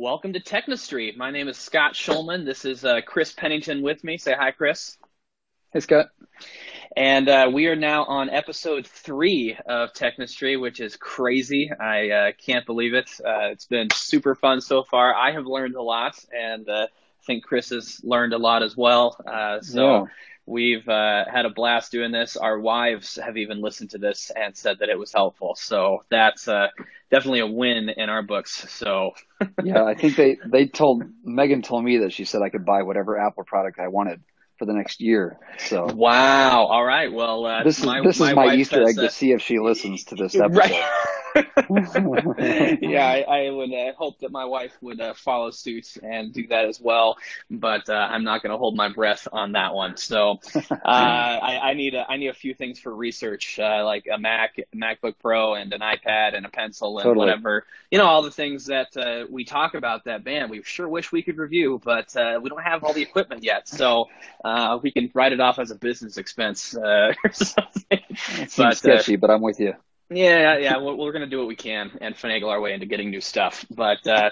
Welcome to Technistry. My name is Scott Schulman. This is uh, Chris Pennington with me. Say hi, Chris. Hey, Scott. And uh, we are now on episode three of Technistry, which is crazy. I uh, can't believe it. Uh, it's been super fun so far. I have learned a lot, and uh, I think Chris has learned a lot as well. Uh, so. Yeah We've uh, had a blast doing this. Our wives have even listened to this and said that it was helpful. So that's uh, definitely a win in our books. So yeah, I think they they told Megan told me that she said I could buy whatever Apple product I wanted for the next year. So wow. All right. Well, uh, this is my, this is my, Easter egg to see if she listens to this episode. Right. yeah, I, I would uh, hope that my wife would uh, follow suit and do that as well, but uh, I'm not going to hold my breath on that one. So uh, I, I, need a, I need a few things for research, uh, like a Mac, MacBook Pro, and an iPad, and a pencil, and totally. whatever. You know, all the things that uh, we talk about. That man, we sure wish we could review, but we don't have all the equipment yet. So we can write it off as a business expense or something. Seems but, sketchy, but I'm with you. Yeah, yeah, we're, we're going to do what we can and finagle our way into getting new stuff. But, uh,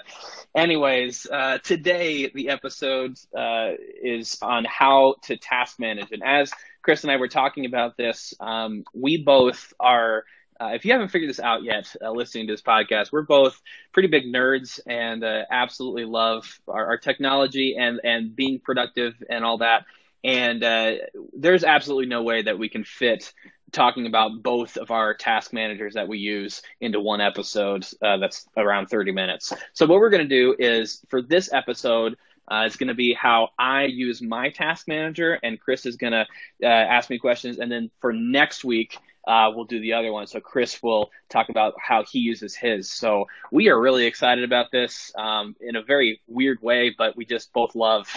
anyways, uh, today the episode uh, is on how to task manage. And as Chris and I were talking about this, um, we both are. Uh, if you haven't figured this out yet, uh, listening to this podcast, we're both pretty big nerds and uh, absolutely love our, our technology and and being productive and all that. And uh, there's absolutely no way that we can fit talking about both of our task managers that we use into one episode uh, that's around 30 minutes. So, what we're going to do is for this episode, uh, it's going to be how I use my task manager, and Chris is going to uh, ask me questions. And then for next week, uh, we'll do the other one. So Chris will talk about how he uses his. So we are really excited about this um, in a very weird way, but we just both love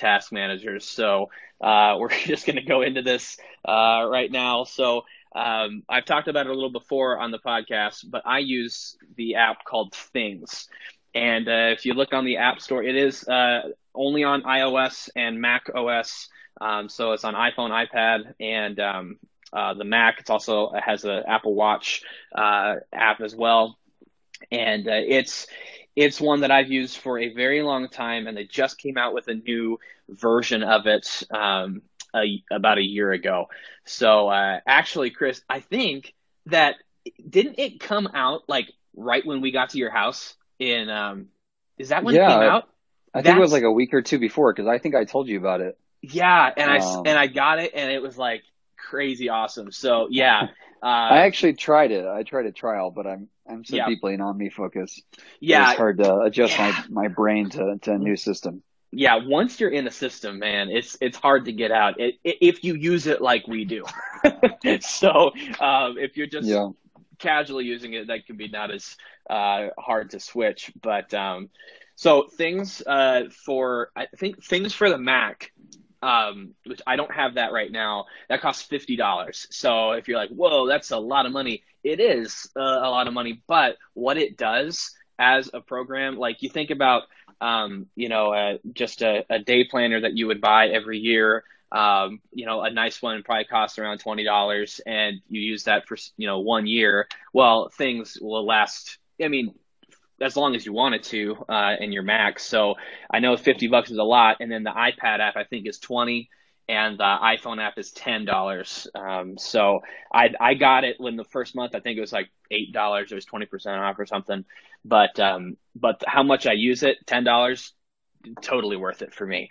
task managers. So uh, we're just going to go into this uh, right now. So um, I've talked about it a little before on the podcast, but I use the app called Things. And uh, if you look on the App Store, it is uh, only on iOS and Mac OS. Um, so it's on iPhone, iPad, and um, uh, the Mac. It's also it has an Apple Watch uh, app as well, and it's it's one that I've used for a very long time, and they just came out with a new version of it um, a, about a year ago. So uh, actually, Chris, I think that didn't it come out like right when we got to your house in um, is that when yeah, it came out? I think That's, it was like a week or two before because I think I told you about it. Yeah, and um, I and I got it, and it was like crazy awesome. So yeah, uh, I actually tried it. I tried a trial, but I'm I'm so yeah. deeply in OmniFocus. Yeah, it's hard to adjust yeah. my my brain to to a new system. Yeah, once you're in a system, man, it's it's hard to get out. It, if you use it like we do. so um, if you're just yeah. casually using it, that can be not as uh, hard to switch. But um, so things uh, for I think things for the Mac um, which I don't have that right now. That costs fifty dollars. So if you're like, "Whoa, that's a lot of money," it is uh, a lot of money. But what it does as a program, like you think about, um, you know, uh, just a, a, day planner that you would buy every year. Um, you know, a nice one probably costs around twenty dollars, and you use that for you know one year. Well, things will last. I mean, as long as you wanted to uh, in your Mac. So I know 50 bucks is a lot, and then the iPad app I think is 20, and the iPhone app is ten dollars. Um, so I I got it when the first month I think it was like eight dollars. It was 20 percent off or something. But um, but how much I use it, ten dollars, totally worth it for me.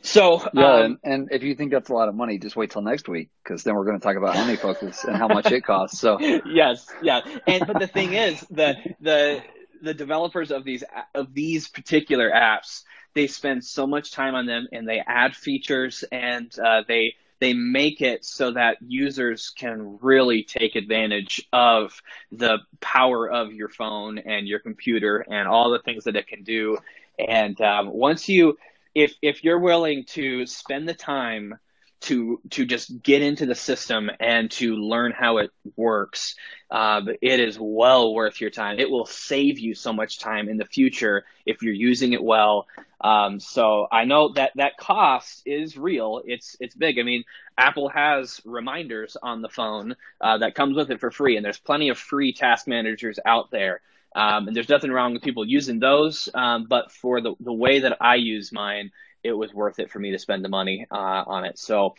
So yeah, um, and, and, if you think that's a lot of money, just wait till next week because then we're going to talk about OmniFocus and how much it costs. So yes, yeah, and but the thing is the the the developers of these of these particular apps they spend so much time on them and they add features and uh, they they make it so that users can really take advantage of the power of your phone and your computer and all the things that it can do. And um, once you if if you're willing to spend the time to to just get into the system and to learn how it works, um, it is well worth your time. It will save you so much time in the future if you're using it well. Um, so I know that that cost is real. It's it's big. I mean, Apple has reminders on the phone uh, that comes with it for free, and there's plenty of free task managers out there. Um, and there's nothing wrong with people using those, um, but for the, the way that I use mine, it was worth it for me to spend the money uh, on it. So,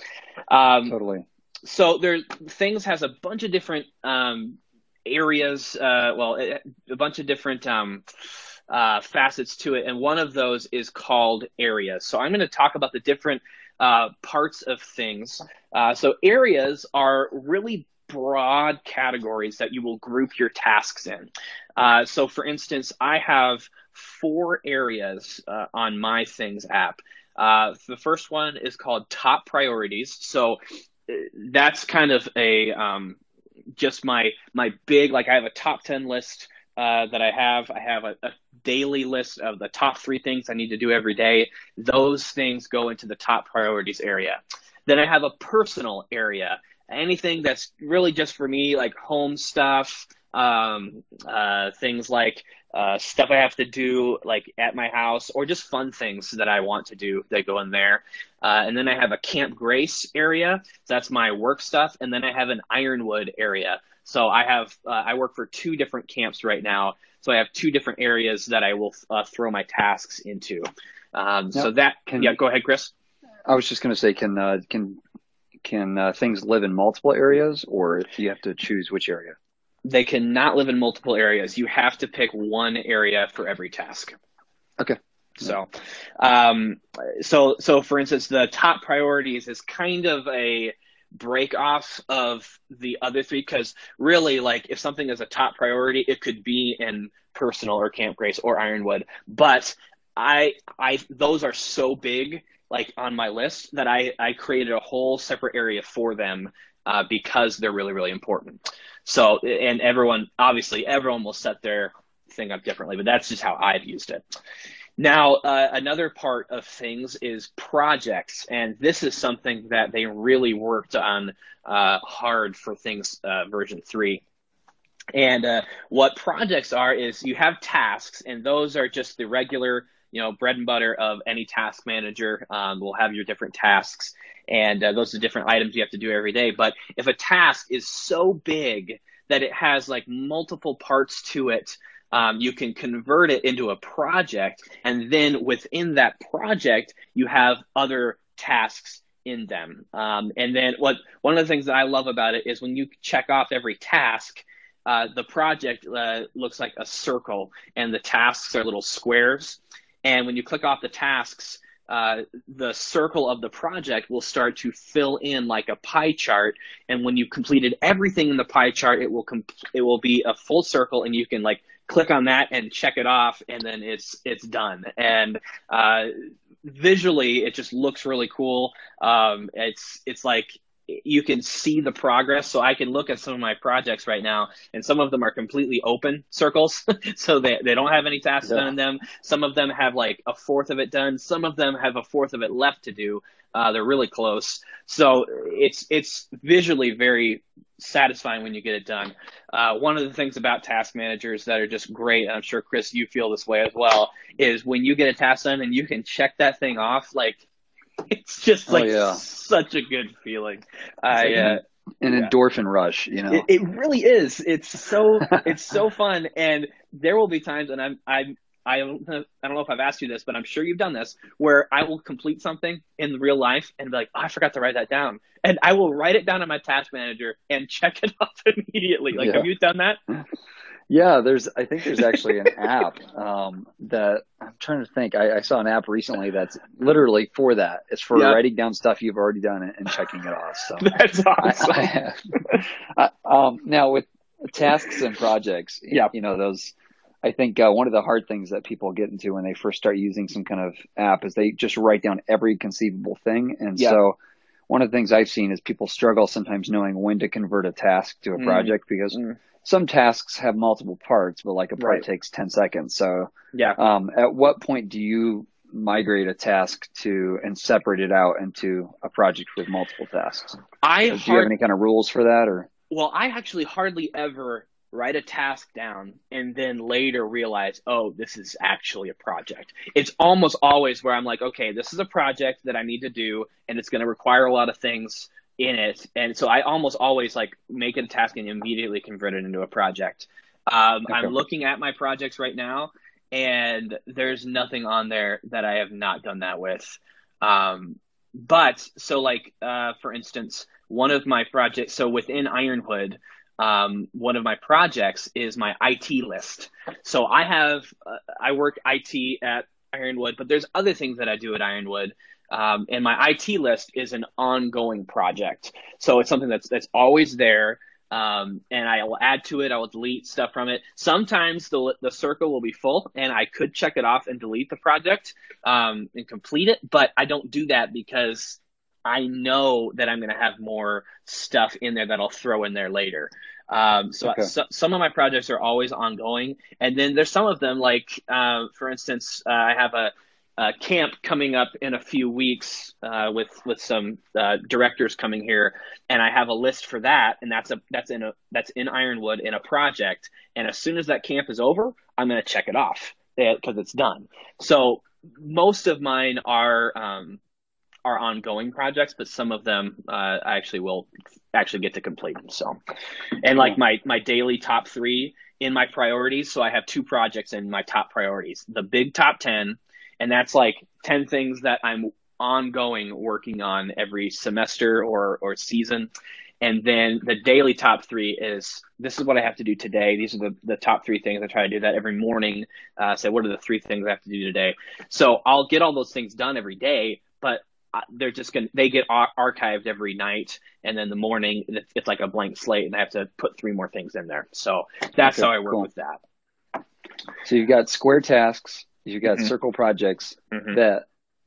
um, totally. So there, things has a bunch of different um, areas. Uh, well, a bunch of different um, uh, facets to it, and one of those is called areas. So I'm going to talk about the different uh, parts of things. Uh, so areas are really broad categories that you will group your tasks in. Uh, so, for instance, I have four areas uh, on my Things app. Uh, the first one is called Top Priorities. So, uh, that's kind of a um, just my my big like I have a top ten list uh, that I have. I have a, a daily list of the top three things I need to do every day. Those things go into the top priorities area. Then I have a personal area anything that's really just for me, like home stuff, um, uh, things like uh, stuff I have to do like at my house, or just fun things that I want to do that go in there. Uh, and then I have a Camp Grace area, so that's my work stuff, and then I have an Ironwood area. So I have uh, I work for two different camps right now, so I have two different areas that I will uh, throw my tasks into. Um, So that can, yeah, go ahead, Chris. I was just going to say, can uh, can can uh, things live in multiple areas, or do you have to choose which area? They cannot live in multiple areas. You have to pick one area for every task. Okay. So, um, so, so for instance, the top priorities is kind of a break off of the other three because really, like, if something is a top priority, it could be in personal or Camp Grace or Ironwood. But I, I, those are so big like on my list that I, I created a whole separate area for them uh, because they're really, really important. So, and everyone, obviously, everyone will set their thing up differently, but that's just how I've used it. Now, uh, another part of things is projects, and this is something that they really worked on uh, hard for things uh, version three. And uh, what projects are is you have tasks, and those are just the regular you know, bread and butter of any task manager. Um, will have your different tasks, and uh, those are different items you have to do every day. But if a task is so big that it has like multiple parts to it, um, you can convert it into a project, and then within that project, you have other tasks in them. Um, and then what one of the things that I love about it is when you check off every task. Uh, the project uh, looks like a circle, and the tasks are little squares. And when you click off the tasks, uh, the circle of the project will start to fill in like a pie chart. And when you've completed everything in the pie chart, it will it will be a full circle, and you can like click on that and check it off, and then it's it's done. And uh, visually, it just looks really cool. Um, it's it's like you can see the progress. So I can look at some of my projects right now, and some of them are completely open circles. so they, they don't have any tasks yeah. done in them. Some of them have like a fourth of it done. Some of them have a fourth of it left to do. Uh, they're really close. So it's, it's visually very satisfying when you get it done. Uh, one of the things about task managers that are just great, and I'm sure Chris, you feel this way as well, is when you get a task done and you can check that thing off, like it's just oh, like oh, yeah. such a good feeling. I uh, an yeah. endorphin rush, you know. It, it, really is. It's so it's so fun, and there will be times, and I'm I'm I don't know, I don't know if I've asked you this, but I'm sure you've done this, where I will complete something in real life and be like, oh, I forgot to write that down, and I will write it down in my task manager and check it off immediately. Like, yeah. have you done that? Yeah, there's. I think there's actually an app um, that I'm trying to think. I, I, saw an app recently that's literally for that. It's for yeah. writing down stuff you've already done and checking it off. So that's awesome. I, I um, now with tasks and projects, yeah, you know those. I think uh, one of the hard things that people get into when they first start using some kind of app is they just write down every conceivable thing, and yeah. so one of the things I've seen is people struggle sometimes knowing when to convert a task to a mm. project because. Mm some tasks have multiple parts, but like a part right. takes 10 seconds. So, yeah. Um, at what point do you migrate a task to and separate it out into a project with multiple tasks? I do hard- you have any kind of rules for that or? Well, I actually hardly ever write a task down and then later realize, oh, this is actually a project. It's almost always where I'm like, okay, this is a project that I need to do and it's going to require a lot of things in it. And so I almost always like make it a task and immediately convert it into a project. Um, okay. I'm looking at my projects right now, and there's nothing on there that I have not done that with. Um, but so, like uh, for instance, one of my projects. So within Ironwood, um, one of my projects is my IT list. So I have uh, I work IT at Ironwood, but there's other things that I do at Ironwood. Um, and my IT list is an ongoing project. So it's something that's that's always there. Um, and I will add to it. I will delete stuff from it. Sometimes the the circle will be full, and I could check it off and delete the project um, and complete it. But I don't do that because I know that I'm going to have more stuff in there that I'll throw in there later. Um, so, okay. so, some of my projects are always ongoing, and then there's some of them like, uh, for instance, uh, I have a, a, camp coming up in a few weeks uh, with with some uh, directors coming here, and I have a list for that, and that's a that's in a that's in Ironwood in a project, and as soon as that camp is over, I'm going to check it off because it's done. So most of mine are. Um, are ongoing projects, but some of them uh, I actually will actually get to complete. So, and like my my daily top three in my priorities. So I have two projects in my top priorities: the big top ten, and that's like ten things that I'm ongoing working on every semester or or season. And then the daily top three is this is what I have to do today. These are the, the top three things. I try to do that every morning. Uh, say, what are the three things I have to do today? So I'll get all those things done every day, but they're just going to they get ar- archived every night and then the morning it's, it's, like a blank slate and i have to put three more things in there so that's okay, how i work cool. with that so you've got square tasks you've got mm-hmm. circle projects mm-hmm. that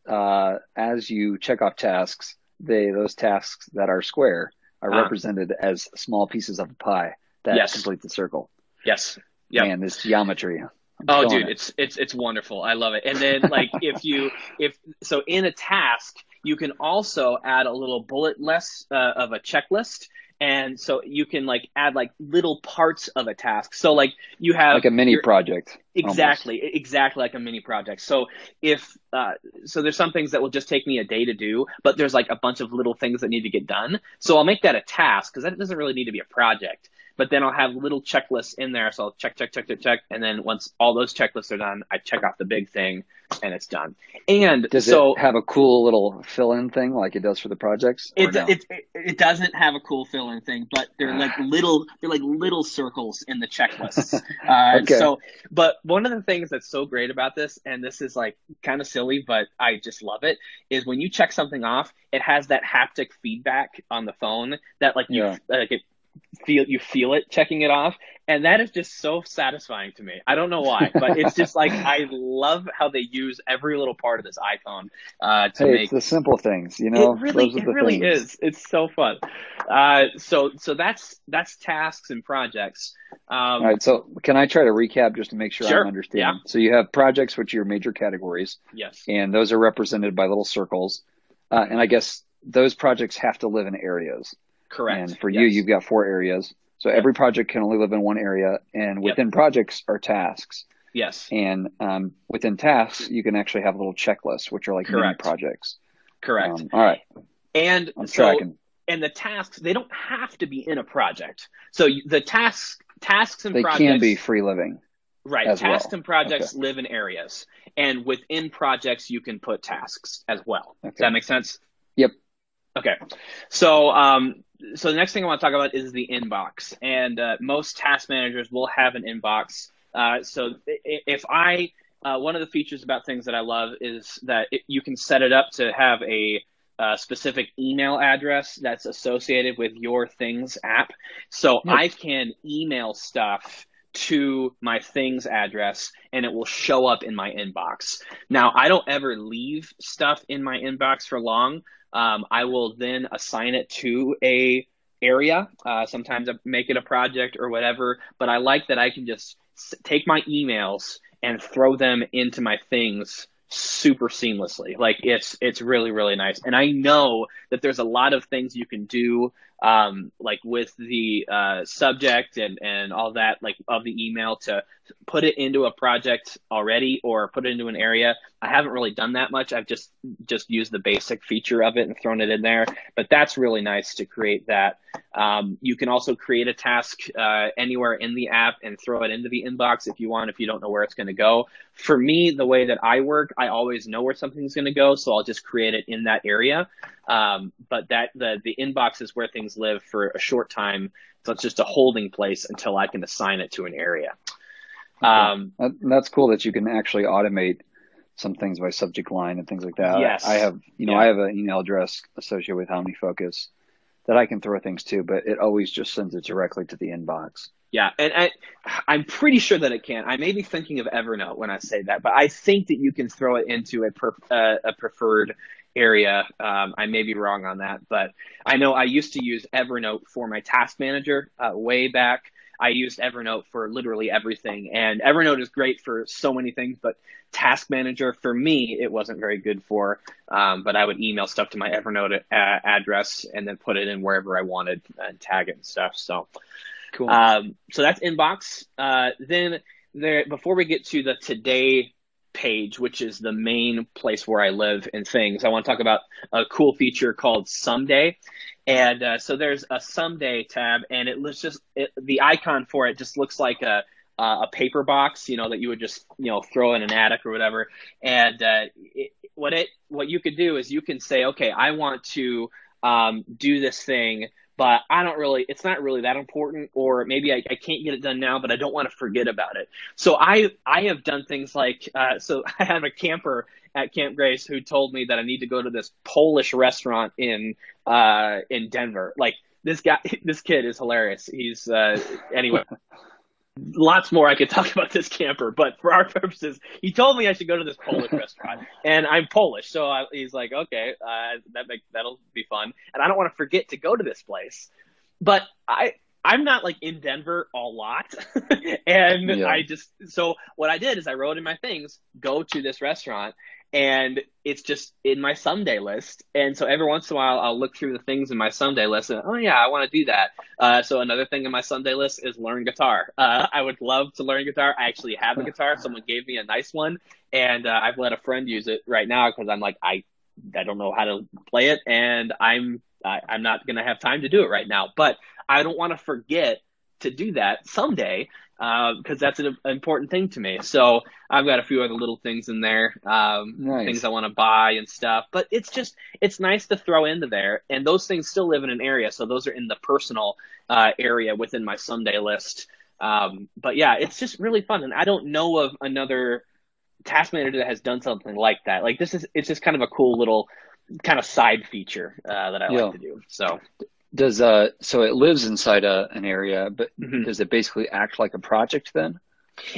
uh, as you check off tasks they those tasks that are square are uh represented as small pieces of a pie that yes. complete the circle yes yeah and this geometry oh dude it. it's it's it's wonderful i love it and then like if you if so in a task you can also add a little bullet list uh, of a checklist. And so you can like add like little parts of a task. So like you have like a mini project. Exactly, almost. exactly like a mini project. So if uh, so, there's some things that will just take me a day to do, but there's like a bunch of little things that need to get done. So I'll make that a task because that doesn't really need to be a project but then I'll have little checklists in there. So I'll check, check, check, check, check. And then once all those checklists are done, I check off the big thing and it's done. And does so, it have a cool little fill in thing like it does for the projects? It, no? it, it, it, doesn't have a cool fill in thing, but they're like little, they're like little circles in the checklists. Uh, okay. So, but one of the things that's so great about this, and this is like kind of silly, but I just love it, is when you check something off, it has that haptic feedback on the phone that like you, yeah. like it feel you feel it checking it off. And that is just so satisfying to me. I don't know why but it's just like i love how they use every little part of this iphone uh, to hey, make the simple things you know? It really it really things. is. It's so fun. Uh, so so that's that's tasks and projects. Um, all right so can i try to recap just to make sure sure, i understand? Yeah. so you have projects which are your major categories. Yes. And those are represented by little circles. Uh, and i guess those projects have to live in areas Correct. And for yes. you, you've got four areas. So yep. every project can only live in one area, and within yep. projects are tasks. Yes. And um, within tasks, you can actually have little checklists, which are like Correct. mini projects. Correct. Um, all right. And I'm so, tracking. And the tasks, they don't have to be in a project. So the tasks, tasks and they projects can be free living. Right. Tasks well. and projects okay. live in areas, and within projects, you can put tasks as well. Okay. Does that make sense? Yep. Okay. So um, so the next thing I want to talk about is the inbox, and uh, most task managers will have an inbox. Uh, so if I uh, one of the features about things that I love is that it, you can set it up to have a, a, specific email address that's associated with your Things app. So yep. I can email stuff to my Things address and it will show up in my inbox. Now, I don't ever leave stuff in my inbox for long. Um, I will then assign it to a area. Uh, sometimes I make it a project or whatever, but I like that I can just take my emails and throw them into my things super seamlessly. Like it's it's really really nice, and I know that there's a lot of things you can do um, like with the uh, subject and, and all that, like of the email to put it into a project already or put it into an area. I haven't really done that much. I've just just used the basic feature of it and thrown it in there. But that's really nice to create that. Um, you can also create a task uh, anywhere in the app and throw it into the inbox if you want. If you don't know where it's going to go. For me, the way that I work, I always know where something's going to go, so I'll just create it in that area. Um, but that the the inbox is where things live for a short time. So it's just a holding place until I can assign it to an area. Um, that's cool that you can actually automate some things by subject line and things like that. Yes. I have, you know, yeah. I have an email address associated with OmniFocus that I can throw things to, but it always just sends it directly to the inbox. Yeah, and I, I'm pretty sure that it can. I may be thinking of Evernote when I say that, but I think that you can throw it into a per, uh, a preferred area. Um, I may be wrong on that, but I know I used to use Evernote for my task manager uh, way back. I used Evernote for literally everything. And Evernote is great for so many things, but Task Manager for me, it wasn't very good for. Um, but I would email stuff to my Evernote uh, address and then put it in wherever I wanted and tag it and stuff. So, cool. Um, so that's inbox. Uh, then there, before we get to the today page, which is the main place where I live and things, I want to talk about a cool feature called Someday. And uh, so there's a someday tab, and it looks just it, the icon for it just looks like a a paper box, you know, that you would just you know throw in an attic or whatever. And uh, it, what it what you could do is you can say, okay, I want to um, do this thing but I don't really, it's not really that important, or maybe I, I can't get it done now, but I don't want to forget about it. So I, I have done things like, uh, so I have a camper at Camp Grace who told me that I need to go to this Polish restaurant in, uh, in Denver. Like this guy, this kid is hilarious. He's, uh, anyway. lots more I could talk about this camper, but for our purposes, he told me I should go to this Polish restaurant, and I'm Polish, so I, he's like, okay, uh, that make, that'll be fun, and I don't want to forget to go to this place, but I. I'm not like in Denver a lot. and yeah. I just, so what I did is I wrote in my things, go to this restaurant and it's just in my someday list. And so every once in a while, I'll look through the things in my someday list, and oh yeah, I want to do that. Uh, so another thing in my someday list is learn guitar. Uh, I would love to learn guitar. I actually have a guitar. Someone gave me a nice one, and uh, I've let a friend use it right now because I'm like I I don't know how to play it, and I'm I, I'm not gonna have time to do it right now. But I don't want to forget to do that someday because uh, that's an important thing to me. So I've got a few other little things in there, um, nice. things I want to buy and stuff. But it's just it's nice to throw into there, and those things still live in an area. So those are in the personal uh, area within my someday list. Um, but yeah, it's just really fun, and I don't know of another task manager that has done something like that. Like this is it's just kind of a cool little kind of side feature uh, that I yeah. like to do. So does uh so it lives inside a, an area, but mm-hmm. does it basically act like a project then?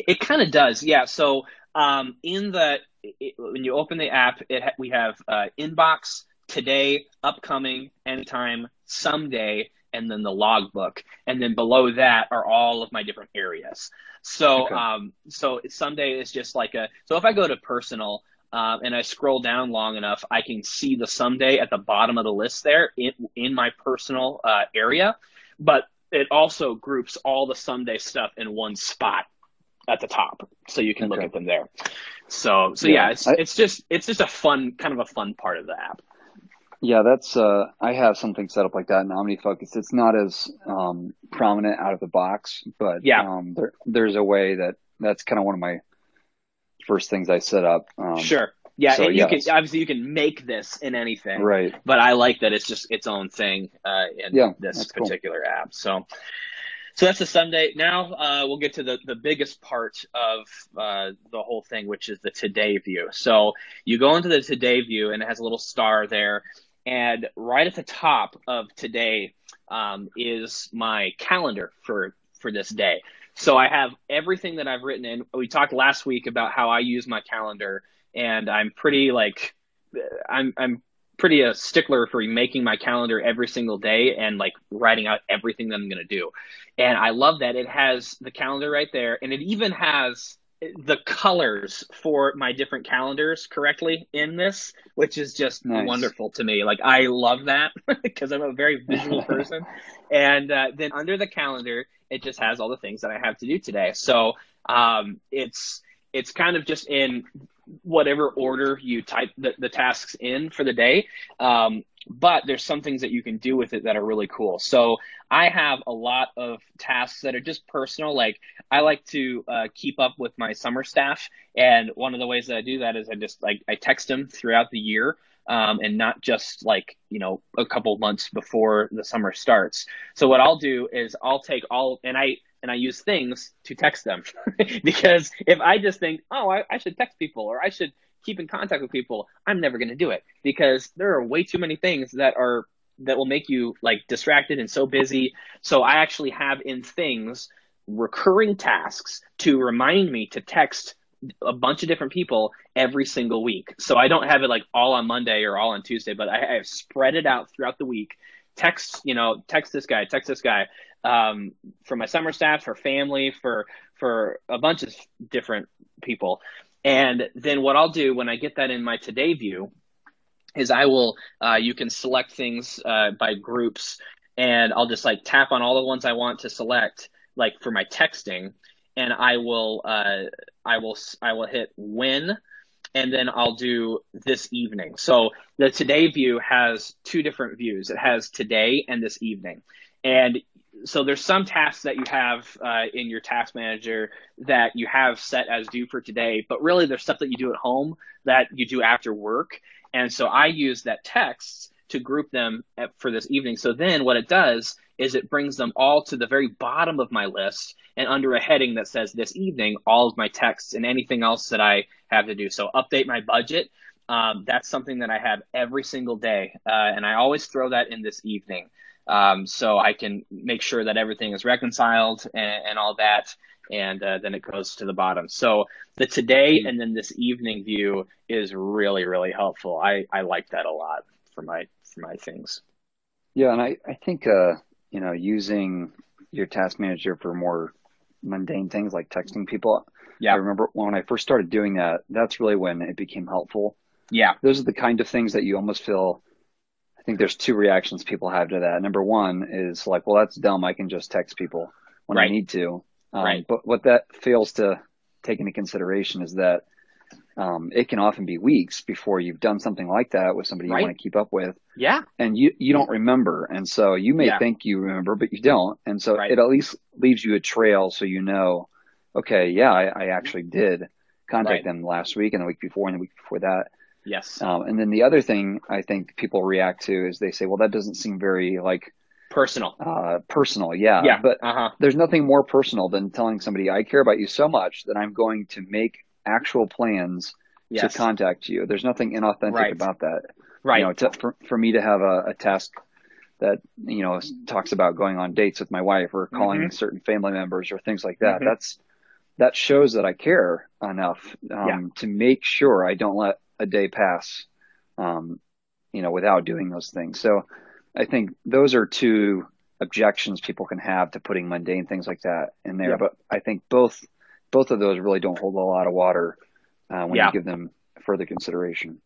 It kind of does, yeah. So um, in the it, when you open the app, it ha- we have uh, inbox, today, upcoming, anytime, someday, and then the logbook, and then below that are all of my different areas. So okay. um, so someday is just like a so if I go to personal, um, and I scroll down long enough, I can see the someday at the bottom of the list there in, in my personal uh, area. But it also groups all the someday stuff in one spot at the top, so you can okay. look at them there. So, so yeah, yeah it's I, it's just it's just a fun kind of a fun part of the app. Yeah, that's uh, I have something set up like that in OmniFocus. It's not as um, prominent out of the box, but yeah, um, there, there's a way that that's kind of one of my first things I set up. Um, sure. Yeah, so, you yes. can obviously you can make this in anything, right? But I like that it's just its own thing uh, in yeah, this particular cool. app. So, so that's the Someday. Now uh, we'll get to the the biggest part of uh, the whole thing, which is the today view. So you go into the today view, and it has a little star there, and right at the top of today um, is my calendar for for this day. So I have everything that I've written in. We talked last week about how I use my calendar, and I'm pretty like I'm I'm pretty a stickler for making my calendar every single day and like writing out everything that I'm going to do. And I love that it has the calendar right there, and it even has the colors for my different calendars correctly in this, which is just nice. wonderful to me. Like I love that because I'm a very visual person. and uh, then under the calendar, it just has all the things that I have to do today. So um, it's it's kind of just in whatever order you type the, the tasks in for the day. Um, but there's some things that you can do with it that are really cool. So I have a lot of tasks that are just personal. Like I like to uh, keep up with my summer staff, and one of the ways that I do that is I just like I text them throughout the year. Um, and not just like you know a couple months before the summer starts. So what I'll do is I'll take all and I and I use things to text them because if I just think oh I, I should text people or I should keep in contact with people, I'm never going to do it because there are way too many things that are that will make you like distracted and so busy. So I actually have in things recurring tasks to remind me to text a bunch of different people every single week. So I don't have it like all on Monday or all on Tuesday, but I, have spread it out throughout the week. Text, you know, text this guy, text this guy, um, for my summer staff, for family, for for a bunch of different people. And then what I'll do when I get that in my today view is I will, uh, you can select things uh, by groups and I'll just like tap on all the ones I want to select, like for my texting, and I will, uh, I will, I will hit when, and then I'll do this evening. So the today view has two different views. It has today and this evening, and so there's some tasks that you have uh, in your task manager that you have set as due for today, but really there's stuff that you do at home that you do after work. And so I use that text to group them at, for this evening. So then what it does is it brings them all to the very bottom of my list and under a heading that says this evening, all of my texts and anything else that I have to do. So update my budget. Um, that's something that I have every single day. Uh, and I always throw that in this evening um, so I can make sure that everything is reconciled and, and all that, and uh, then it goes to the bottom. So the today and then this evening view is really really helpful. I I like that a lot for my for my things. Yeah, and I I think uh, you know using your task manager for more mundane things like texting people. Yeah. I remember when I first started doing that, that's really when it became helpful. Yeah. Those are the kind of things that you almost feel think there's two reactions people have to that. Number one is like, well, that's dumb. I can just text people when right. I need to. Um, right. But what that fails to take into consideration is that um, it can often be weeks before you've done something like that with somebody right. you want to keep up with. Yeah. And you, you don't remember. And so you may yeah. think you remember, but you don't. And so right. it at least leaves you a trail so you know, okay, yeah, I, I actually did contact right. them last week and the week before and the week before that. Yes. Um, and then the other thing I think people react to is they say, well, that doesn't seem very like personal. Uh, personal, yeah. Yeah. But uh-huh. there's nothing more personal than telling somebody, I care about you so much that I'm going to make actual plans yes. to contact you. There's nothing inauthentic right. about that. Right. You know, to, for, for me to have a, a task that you know talks about going on dates with my wife or calling mm-hmm. certain family members or things like that. Mm-hmm. That's that shows that I care enough um, yeah. to make sure I don't let a day pass, um, you know, without doing those things. So I think those are two objections people can have to putting mundane things like that in there. Yeah. But I think both both of those really don't hold a lot of water uh, when yeah. you give them further consideration.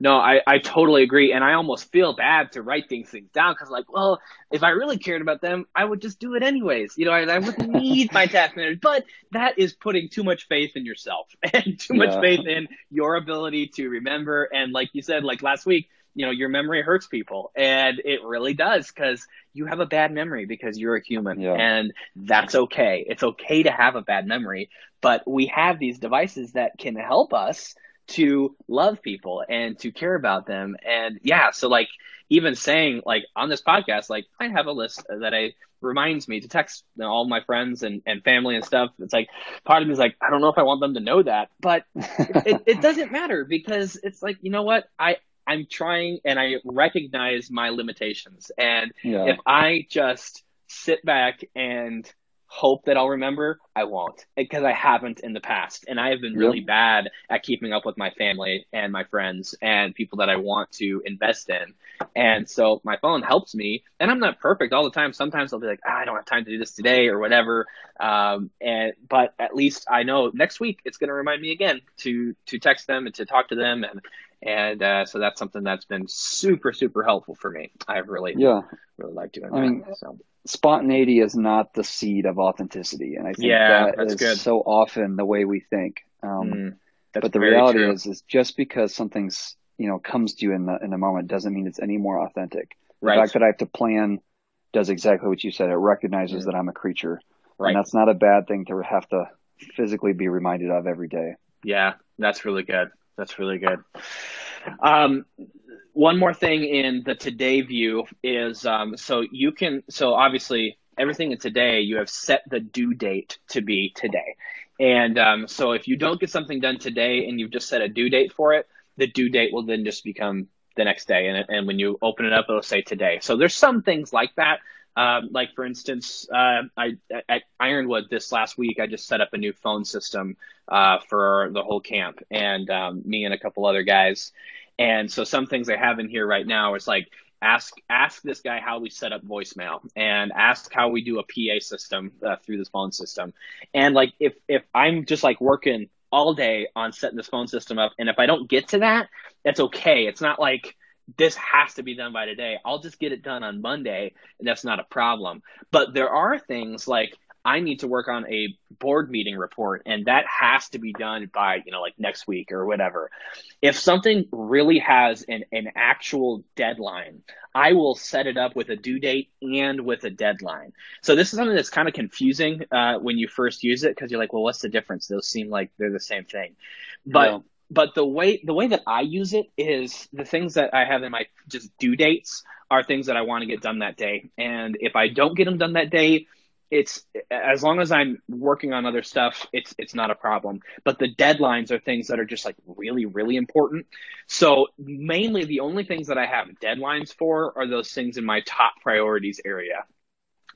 No, I, I totally agree. And I almost feel bad to write things, things down because, like, well, if I really cared about them, I would just do it anyways. You know, I, I wouldn't need my task manager. But that is putting too much faith in yourself and too much yeah. faith in your ability to remember. And like you said, like last week, you know, your memory hurts people. And it really does because you have a bad memory because you're a human. Yeah. And that's okay. It's okay to have a bad memory. But we have these devices that can help us to love people and to care about them. And yeah, so like even saying like on this podcast, like I have a list that I reminds me to text you know, all my friends and, and family and stuff. It's like part of me is like, I don't know if I want them to know that, but it, it doesn't matter because it's like, you know what? I, I'm trying and I recognize my limitations. And yeah. if I just sit back and hope that I'll remember, I won't because I haven't in the past. And I have been really yep. bad at keeping up with my family and my friends and people that I want to invest in. And so my phone helps me and I'm not perfect all the time. Sometimes I'll be like, ah, I don't have time to do this today or whatever. Um, and, but at least I know next week it's going to remind me again to, to text them and to talk to them. And, and, uh, so that's something that's been super, super helpful for me. I've really, yeah, really liked doing I that. Mean, so spontaneity is not the seed of authenticity, and I think yeah, that is good. so often the way we think. Um, mm, but the reality true. is, is just because something's you know comes to you in the in the moment doesn't mean it's any more authentic. The right. fact that I have to plan does exactly what you said. It recognizes mm. that I'm a creature, right. and that's not a bad thing to have to physically be reminded of every day. Yeah, that's really good. That's really good. Um, one more thing in the today view is um, so you can so obviously everything in today you have set the due date to be today. And um, so if you don't get something done today and you've just set a due date for it the due date will then just become the next day. And, and when you open it up it'll say today. So there's some things like that um, like for instance uh, I, at ironwood this last week i just set up a new phone system uh, for the whole camp and um, me and a couple other guys and so some things I have in here right now is like ask ask this guy how we set up voicemail and ask how we do a PA system uh, through this phone system. And like if if I'm just like working all day on setting this phone system up and if I don't get to that, that's okay. It's not like this has to be done by today. I'll just get it done on Monday and that's not a problem. But there are things like I need to work on a board meeting report and that has to be done by, you know, like next week or whatever. If something really has an, an actual deadline, I will set it up with a due date and with a deadline. So this is something that's kind of confusing uh, when you first use it because you're like, well, what's the difference? Those seem like they're the same thing. But yeah. But the way the way that I use it is the things that I have in my just due dates are things that I want to get done that day. And if I don't get them done that day, it's as long as I'm working on other stuff, it's it's not a problem. But the deadlines are things that are just like really really important. So mainly the only things that I have deadlines for are those things in my top priorities area.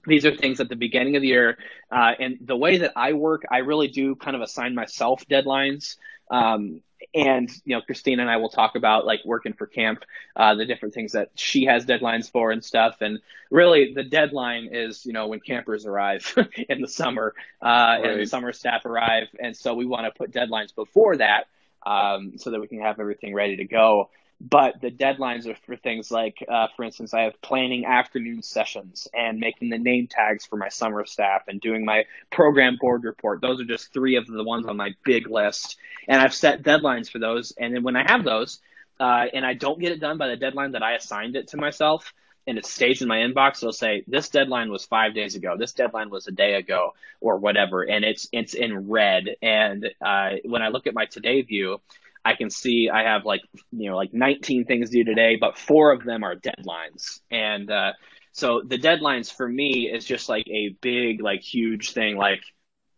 These are things at the beginning of the year, uh, and the way that I work, I really do kind of assign myself deadlines. Um, and you know christina and i will talk about like working for camp uh, the different things that she has deadlines for and stuff. And really the deadline is you know when campers arrive in the summer uh, right. and the summer staff arrive. And so we want to put deadlines before that um, so that we can have everything ready to go but the deadlines are for things like, uh, for instance, I have planning afternoon sessions and making the name tags for my summer staff and doing my program board report. Those are just three of the ones on my big list. And I've set deadlines for those. And then when I have those, uh, and I don't get it done by the deadline that I assigned it to myself, and it stays in my inbox, it'll say this deadline was five days ago, this deadline was a day ago, or whatever, and it's it's in red. And uh, when I look at my today view, I can see I have like you know like 19 things due today, but four of them are deadlines, and uh, so the deadlines for me is just like a big like huge thing like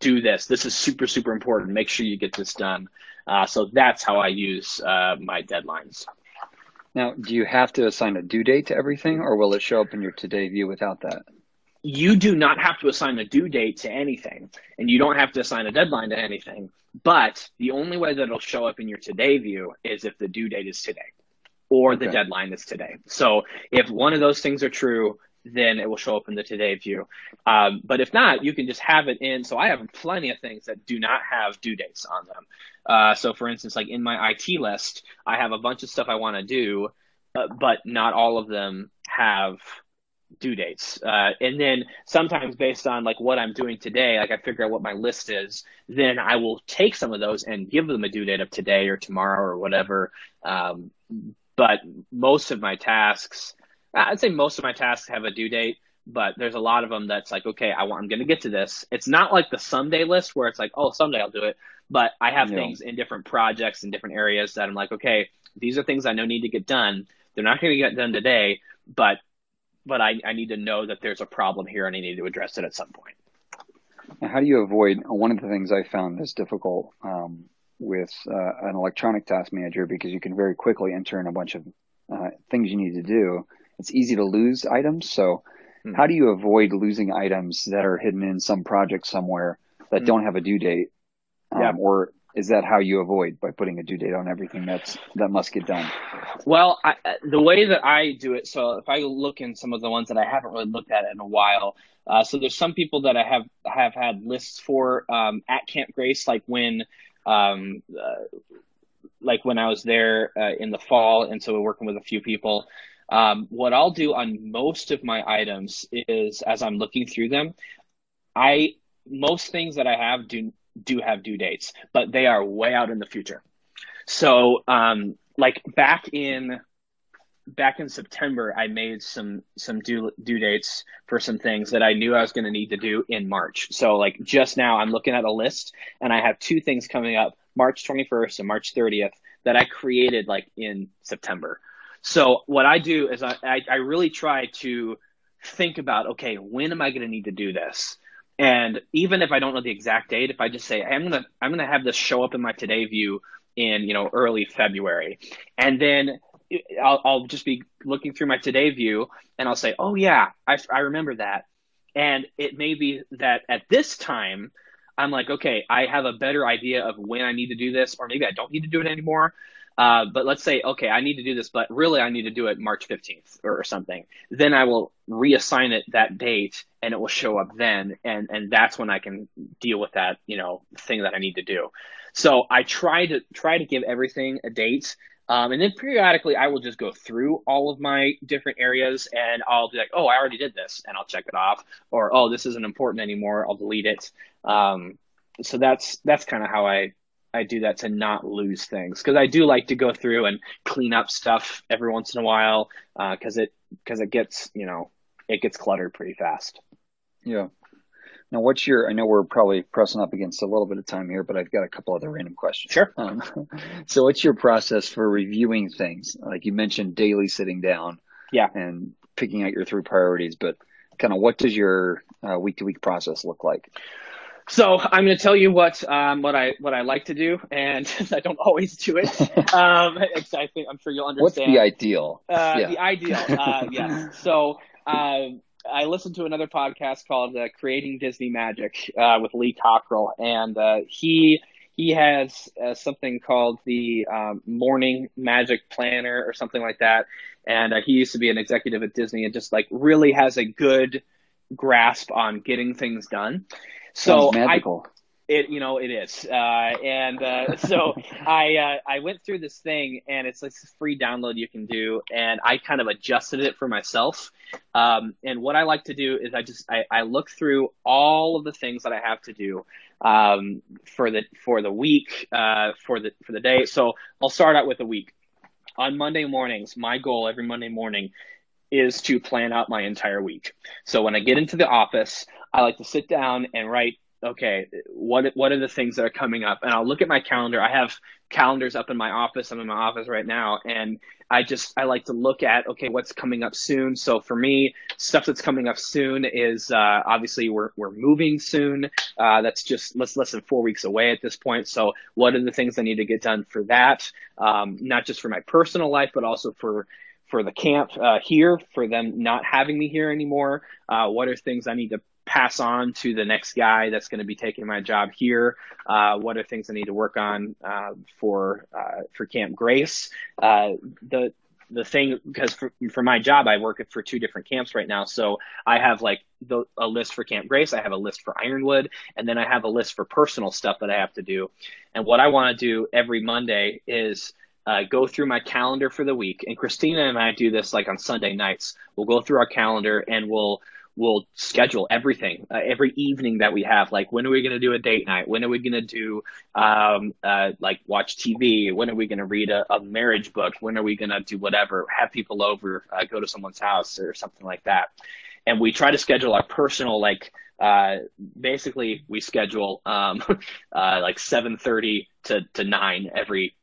do this. This is super super important. Make sure you get this done. Uh, so that's how I use uh, my deadlines. Now, do you have to assign a due date to everything, or will it show up in your today view without that? You do not have to assign a due date to anything and you don't have to assign a deadline to anything. But the only way that it'll show up in your today view is if the due date is today or the deadline is today. So if one of those things are true, then it will show up in the today view. Um, but if not, you can just have it in. So I have plenty of things that do not have due dates on them. Uh, so for instance, like in my IT list, I have a bunch of stuff I want to do, uh, but not all of them have due dates. Uh, and then sometimes based on like what I'm doing today, like I figure out what my list is, then I will take some of those and give them a due date of today or tomorrow or whatever. Um, but most of my tasks, I'd say most of my tasks have a due date, but there's a lot of them that's like, okay, I want, I'm going to get to this. It's not like the someday list where it's like, oh, someday I'll do it. But I have yeah. things in different projects in different areas that I'm like, okay, these are things I know need to get done. They're not going to get done today, but but I, I need to know that there's a problem here and I need to address it at some point. How do you avoid one of the things I found is difficult um, with uh, an electronic task manager because you can very quickly enter in a bunch of uh, things you need to do. It's easy to lose items. So Hmm. How do you avoid losing items that are hidden in some project somewhere that hmm. don't have a due date? Um, yeah. Or is that how you avoid by putting a due date on everything that's that must get done? Well, I, the way that I do it, so if I look in some of the ones that I haven't really looked at in a while, uh, so there's some people that I have have had lists for um, at Camp Grace, like when um, uh, like when I was there uh, in the fall, and so we're working with a few people. Um, what I'll do on most of my items is, as I'm looking through them, I most things that I have do do have due dates, but they are way out in the future. So, um, like back in back in September, I made some some due due dates for some things that I knew I was going to need to do in March. So, like just now, I'm looking at a list, and I have two things coming up: March 21st and March 30th that I created like in September. So, what I do is I I, I really try to think about okay, when am I going to need to do this? And even if I don't know the exact date, if I just say hey, I'm gonna I'm gonna have this show up in my today view in you know early February, and then I'll, I'll just be looking through my today view and I'll say, oh yeah, I, I remember that. And it may be that at this time, I'm like, okay, I have a better idea of when I need to do this, or maybe I don't need to do it anymore. Uh, but let's say, okay, I need to do this, but really I need to do it March 15th or, or, something. Then I will reassign it that date and it will show up then. And, and that's when I can deal with that, you know, thing that I need to do. So I try to try to give everything a date. Um, and then periodically I will just go through all of my different areas and I'll be like, oh, I already did this and I'll check it off or, oh, this isn't important anymore. I'll delete it. Um, so that's, that's kind of how I, I do that to not lose things because I do like to go through and clean up stuff every once in a while because uh, it because it gets you know it gets cluttered pretty fast. Yeah. Now, what's your? I know we're probably pressing up against a little bit of time here, but I've got a couple other random questions. Sure. Um, so, what's your process for reviewing things? Like you mentioned, daily sitting down. Yeah. And picking out your three priorities, but kind of what does your week to week process look like? So I'm going to tell you what um, what I what I like to do, and I don't always do it. um, I think I'm sure you'll understand. What's the ideal? Uh, yeah. The ideal, uh, yes. So um, I listened to another podcast called uh, "Creating Disney Magic" uh, with Lee Cockerell, and uh, he he has uh, something called the um, Morning Magic Planner or something like that. And he used to be an executive at Disney, and just like really has a good grasp on getting things done. So Sounds magical. I, it you know it is, uh, and uh, so I uh, I went through this thing, and it's like this free download you can do, and I kind of adjusted it for myself. Um, and what I like to do is I just I, I look through all of the things that I have to do um, for the for the week uh, for the for the day. So I'll start out with a week. On Monday mornings, my goal every Monday morning is to plan out my entire week. So when I get into the office, I like to sit down and write, okay, what what are the things that are coming up? And I'll look at my calendar. I have calendars up in my office. I'm in my office right now, and I just I like to look at okay, what's coming up soon. So for me, stuff that's coming up soon is uh, obviously we're we're moving soon. Uh, that's just less less than four weeks away at this point. So what are the things I need to get done for that? Um, not just for my personal life, but also for for the camp uh, here, for them not having me here anymore. Uh, what are things I need to pass on to the next guy that's going to be taking my job here? Uh, what are things I need to work on uh, for uh, for Camp Grace? Uh, the the thing because for, for my job I work for two different camps right now, so I have like the, a list for Camp Grace, I have a list for Ironwood, and then I have a list for personal stuff that I have to do. And what I want to do every Monday is uh, go through my calendar for the week. And Christina and I do this like on Sunday nights. We'll go through our calendar and we'll we'll schedule everything uh, every evening that we have. Like when are we going to do a date night? When are we going to do um, uh, like watch tv when are we going to read a, a, marriage book? When are we going to do whatever? Have people over uh, go to someone's house or something like that. And we try to schedule our personal like uh, basically we schedule um, uh, like 7.30 to, to 9 every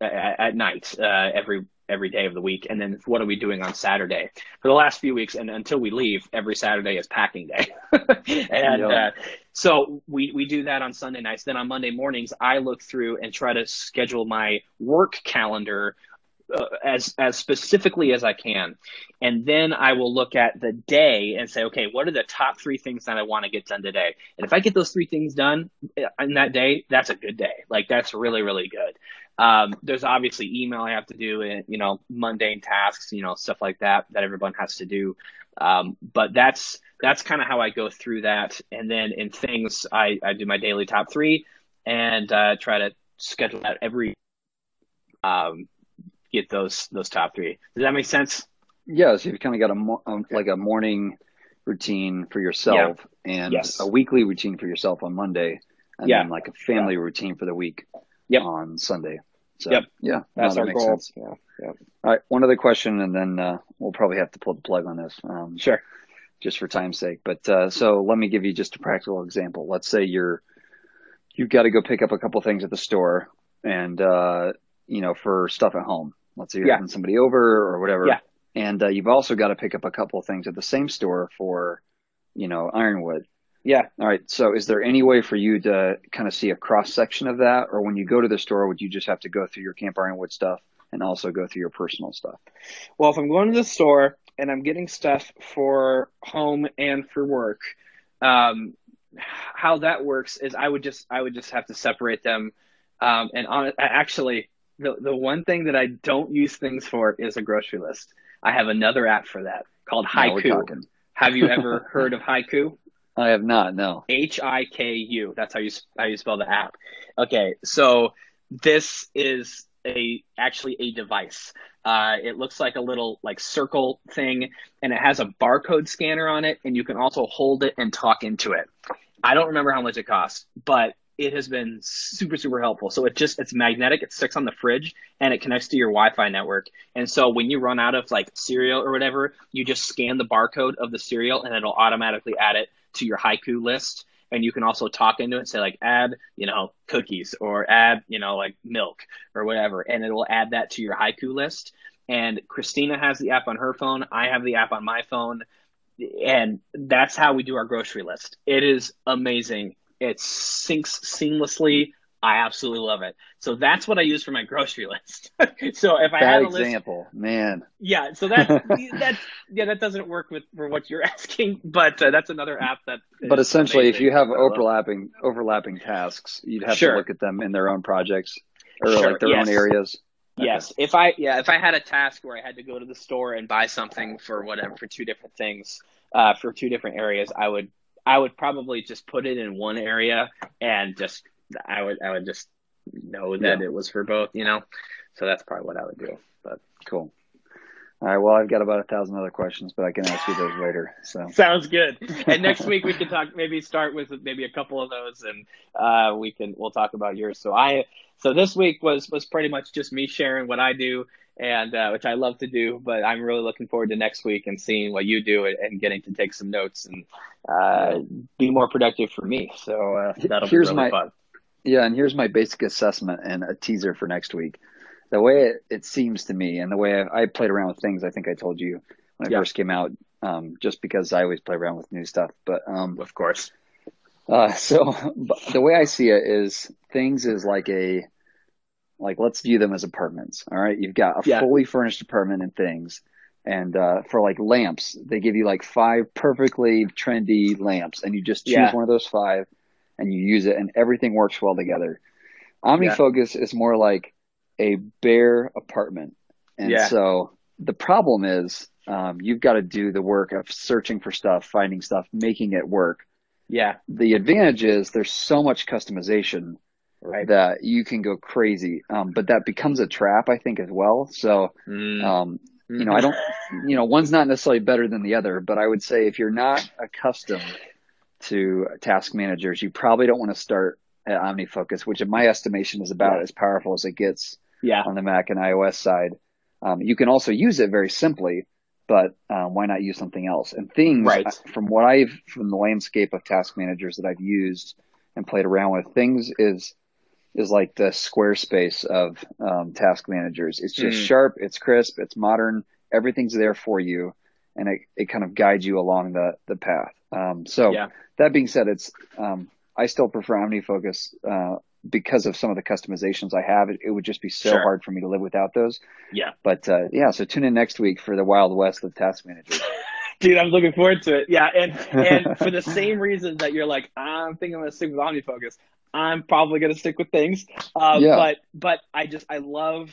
at, at night uh, every every day of the week. And then what are we doing on Saturday? For the last few weeks and until we leave, every Saturday is packing day. and uh, so we, we do that on Sunday nights. Then on Monday mornings, I look through and try to schedule my work calendar uh, as as specifically as I can, and then I will look at the day and say, okay, what are the top three things that I want to get done today? And if I get those three things done uh, in that day, that's a good day. Like that's really really good. Um, there's obviously email I have to do, and you know, mundane tasks, you know, stuff like that that everyone has to do. Um, but that's that's kind of how I go through that. And then in things, I, I do my daily top three and uh, try to schedule out every um, get those those top three. Does that make sense? Yeah, so you've kind of got a um, like a morning routine for yourself yeah. and yes. a weekly routine for yourself on Monday, and yeah. then like a family yeah. routine for the week yep. on Sunday. So, yep. Yeah, that's no, that our goal. Sense. Yeah. Yep. All right. One other question, and then uh, we'll probably have to pull the plug on this. Um, sure. Just for time's sake, but uh, so let me give you just a practical example. Let's say you're you've got to go pick up a couple things at the store, and uh, you know for stuff at home. Let's say you're yeah. having somebody over or whatever. Yeah. And uh, you've also got to pick up a couple of things at the same store for, you know, ironwood. Yeah. All right. So is there any way for you to kind of see a cross section of that? Or when you go to the store, would you just have to go through your Camp Ironwood stuff and also go through your personal stuff? Well, if I'm going to the store and I'm getting stuff for home and for work, um, how that works is I would just I would just have to separate them. Um, and on, actually, the the one thing that I don't use things for is a grocery list. I have another app for that called Hiku. have you ever heard of Hiku? I have not. No. H I K U. That's how you how you spell the app. Okay, so this is a actually a device. Uh, it looks like a little like circle thing, and it has a barcode scanner on it, and you can also hold it and talk into it. I don't remember how much it costs, but it has been super super helpful. So it just it's magnetic, it sticks on the fridge, and it connects to your Wi-Fi network. And so when you run out of like cereal or whatever, you just scan the barcode of the cereal, and it'll automatically add it to your Hiku list. And you can also talk into it say like add you know cookies or add you know like milk or whatever. And it will add that to your Hiku list. And christina has the app on her phone. I have the app on my phone. And that's how we do our grocery list. It is amazing it syncs seamlessly I absolutely love it. So that's what I use for my grocery list. so if I had a example, list, man, yeah. So that that's yeah, that doesn't work with for what you're asking, but uh, that's another app that. But essentially, if you have overlapping overlapping tasks, you'd have sure. to look at them in their own projects or sure. like their yes. own areas. Yes. If I yeah, if I had a task where I had to go to the store and buy something for whatever for two different things, uh, for two different areas, I would I would probably just put it in one area and just I would I would just know that yeah. it was for both, you know. So that's probably what I would do. But cool. All right. Well, I've got about a thousand other questions, but I can ask you those later. So sounds good. And next week we can talk. Maybe start with maybe a couple of those, and uh, we can we'll talk about yours. So I so this week was was pretty much just me sharing what I do, and uh, which I love to do. But I'm really looking forward to next week and seeing what you do and getting to take some notes and uh, be more productive for me. So uh, that'll Here's be really my, fun. Yeah, and here's my basic assessment and a teaser for next week. The way it, it seems to me, and the way I, I, played around with things, I think I told you when I yeah. first came out, um, just because I always play around with new stuff. But um, of course, uh, so the way I see it is things is like a like let's view them as apartments. All right, you've got a yeah. fully furnished apartment and things. And uh, for like lamps, they give you like five perfectly trendy lamps, and you just choose yeah. one of those five and you use it and everything works well together. OmniFocus yeah. is more like a bare apartment. And yeah. so the problem is um, you've got to do the work of searching for stuff, finding stuff, making it work. Yeah. The advantage is there's so much customization right. that you can go crazy. Um, but that becomes a trap, I think, as well. So, mm. um, you know, I don't, you know, one's not necessarily better than the other, but I would say if you're not accustomed to task managers, you probably don't want to start at OmniFocus, which in my estimation is about yeah. as powerful as it gets yeah. on the Mac and iOS side. Um, you can also use it very simply, but um, why not use something else? And things, right. from what I've, from the landscape of task managers that I've used and played around with, things is is like the Squarespace of um, task managers. It's just mm. sharp, it's crisp, it's modern, everything's there for you, and it, it kind of guides you along the the path. Um, so yeah. that being said, it's um, I still prefer OmniFocus uh, because of some of the customizations I have, it, it would just be so Sure. hard for me to live without those. Yeah. But uh, yeah, so tune in next week for the Wild West of Task Manager. Dude, I'm looking forward to it. Yeah, and and for the same reason that you're like, I'm thinking I'm gonna stick with OmniFocus. I'm probably gonna stick with things. Uh, Yeah. But but I just I love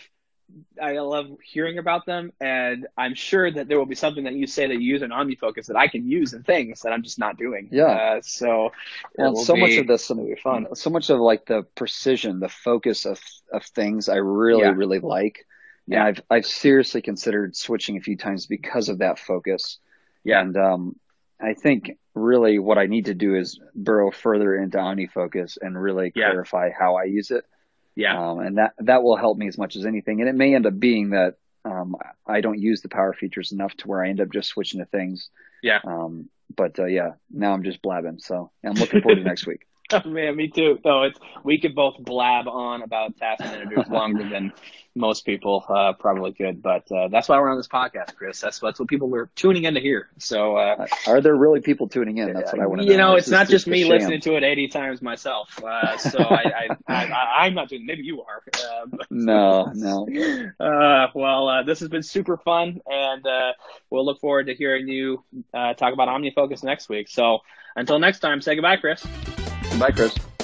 I love hearing about them, and I'm sure that there will be something that you say that you use in OmniFocus that I can use in things that I'm just not doing. Yeah. Uh, so Well, so much of this, some, be fun. so much of like the precision, the focus of of things, I really Yeah. really like. Yeah. And I've I've seriously considered switching a few times because of that focus. Yeah. And um, I think really what I need to do is burrow further into OmniFocus and really Yeah. clarify how I use it. Yeah. Um, and that that will help me as much as anything. And it may end up being that um, I don't use the power features enough to where I end up just switching to things. Yeah. Um, but uh, yeah, now I'm just blabbing. So I'm looking forward to next week. Oh, man, me too. No, it's we could both blab on about task managers longer than most people uh, probably could, but uh, that's why we're on this podcast, Chris. That's that's what people were tuning in to hear. So, uh, Are there really people tuning in? That's what I want to you know, This it's not just me sham. listening to it 80 times myself. Uh, so I, I, I'm not doing. Maybe you are. Uh, but- No, no. Uh, well, uh, this has been super fun, and uh, we'll look forward to hearing you uh, talk about OmniFocus next week. So until next time, say goodbye, Chris. Bye, Chris.